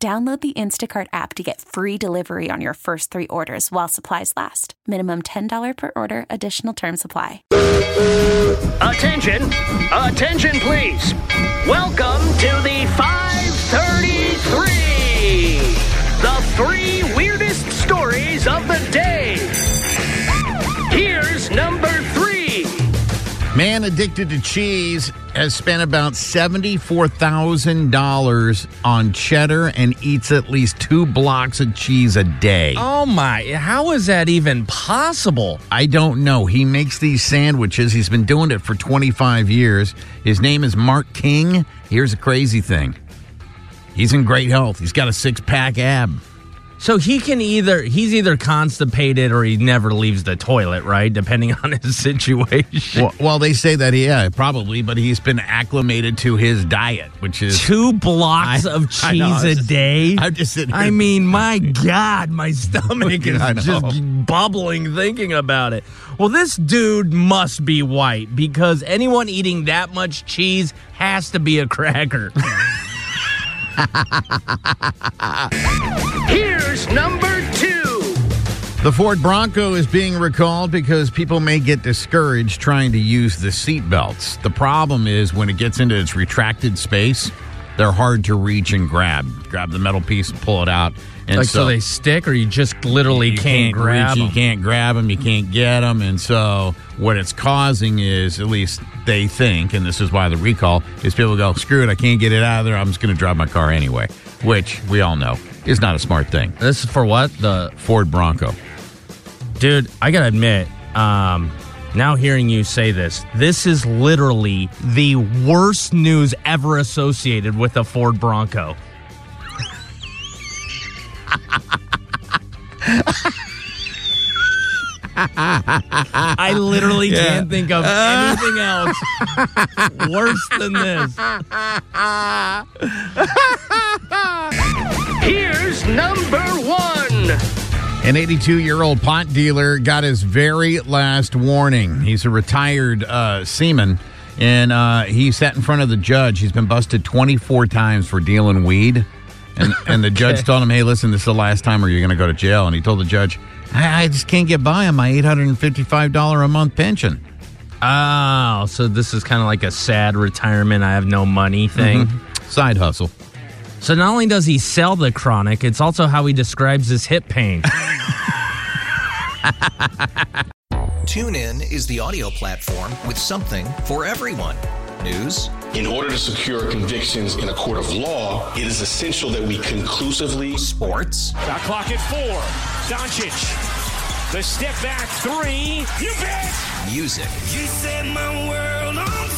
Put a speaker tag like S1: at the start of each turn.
S1: Download the Instacart app to get free delivery on your first three orders while supplies last. Minimum $10 per order, additional term supply.
S2: Attention, attention, please. Welcome to the
S3: Man addicted to cheese has spent about $74,000 on cheddar and eats at least two blocks of cheese a day.
S4: Oh my, how is that even possible?
S3: I don't know. He makes these sandwiches. He's been doing it for 25 years. His name is Mark King. Here's a crazy thing he's in great health, he's got a six pack ab.
S4: So he can either he's either constipated or he never leaves the toilet, right? Depending on his situation.
S3: Well, well, they say that, yeah, probably, but he's been acclimated to his diet, which is.
S4: Two blocks
S3: I-
S4: of cheese
S3: know,
S4: a
S3: just-
S4: day.
S3: I'm just sitting here-
S4: I mean, my God, my stomach is just bubbling thinking about it. Well, this dude must be white because anyone eating that much cheese has to be a cracker.
S2: Here's number two.
S3: The Ford Bronco is being recalled because people may get discouraged trying to use the seat belts. The problem is when it gets into its retracted space, they're hard to reach and grab. Grab the metal piece and pull it out. And
S4: like so, they stick, or you just literally
S3: you
S4: can't, grab
S3: reach,
S4: them.
S3: You can't grab them. You can't get them. And so what it's causing is, at least they think, and this is why the recall is people go, screw it, I can't get it out of there. I'm just going to drive my car anyway, which we all know is not a smart thing.
S4: This is for what the
S3: Ford Bronco.
S4: Dude. I gotta admit, um, now hearing you say this, this is literally the worst news ever associated with a Ford Bronco. I literally can't think of anything else worse than this.
S3: An 82 year old pot dealer got his very last warning. He's a retired uh, seaman, and uh, he sat in front of the judge. He's been busted 24 times for dealing weed. And, and the judge told him, hey, listen, this is the last time or you're going to go to jail. And he told the judge, I, I just can't get by on my $855 a month pension.
S4: Oh, so this is kind of like a sad retirement, I have no money thing.
S3: Side hustle.
S4: So not only does he sell the chronic, it's also how he describes his hip pain.
S5: TuneIn is the audio platform with something for everyone. News,
S6: In order to secure convictions in a court of law, it is essential that we conclusively
S5: sports,
S7: Got clock at four. Doncic. The step back three. You bet.
S5: music,
S7: You set my world on fire. Yes,
S5: and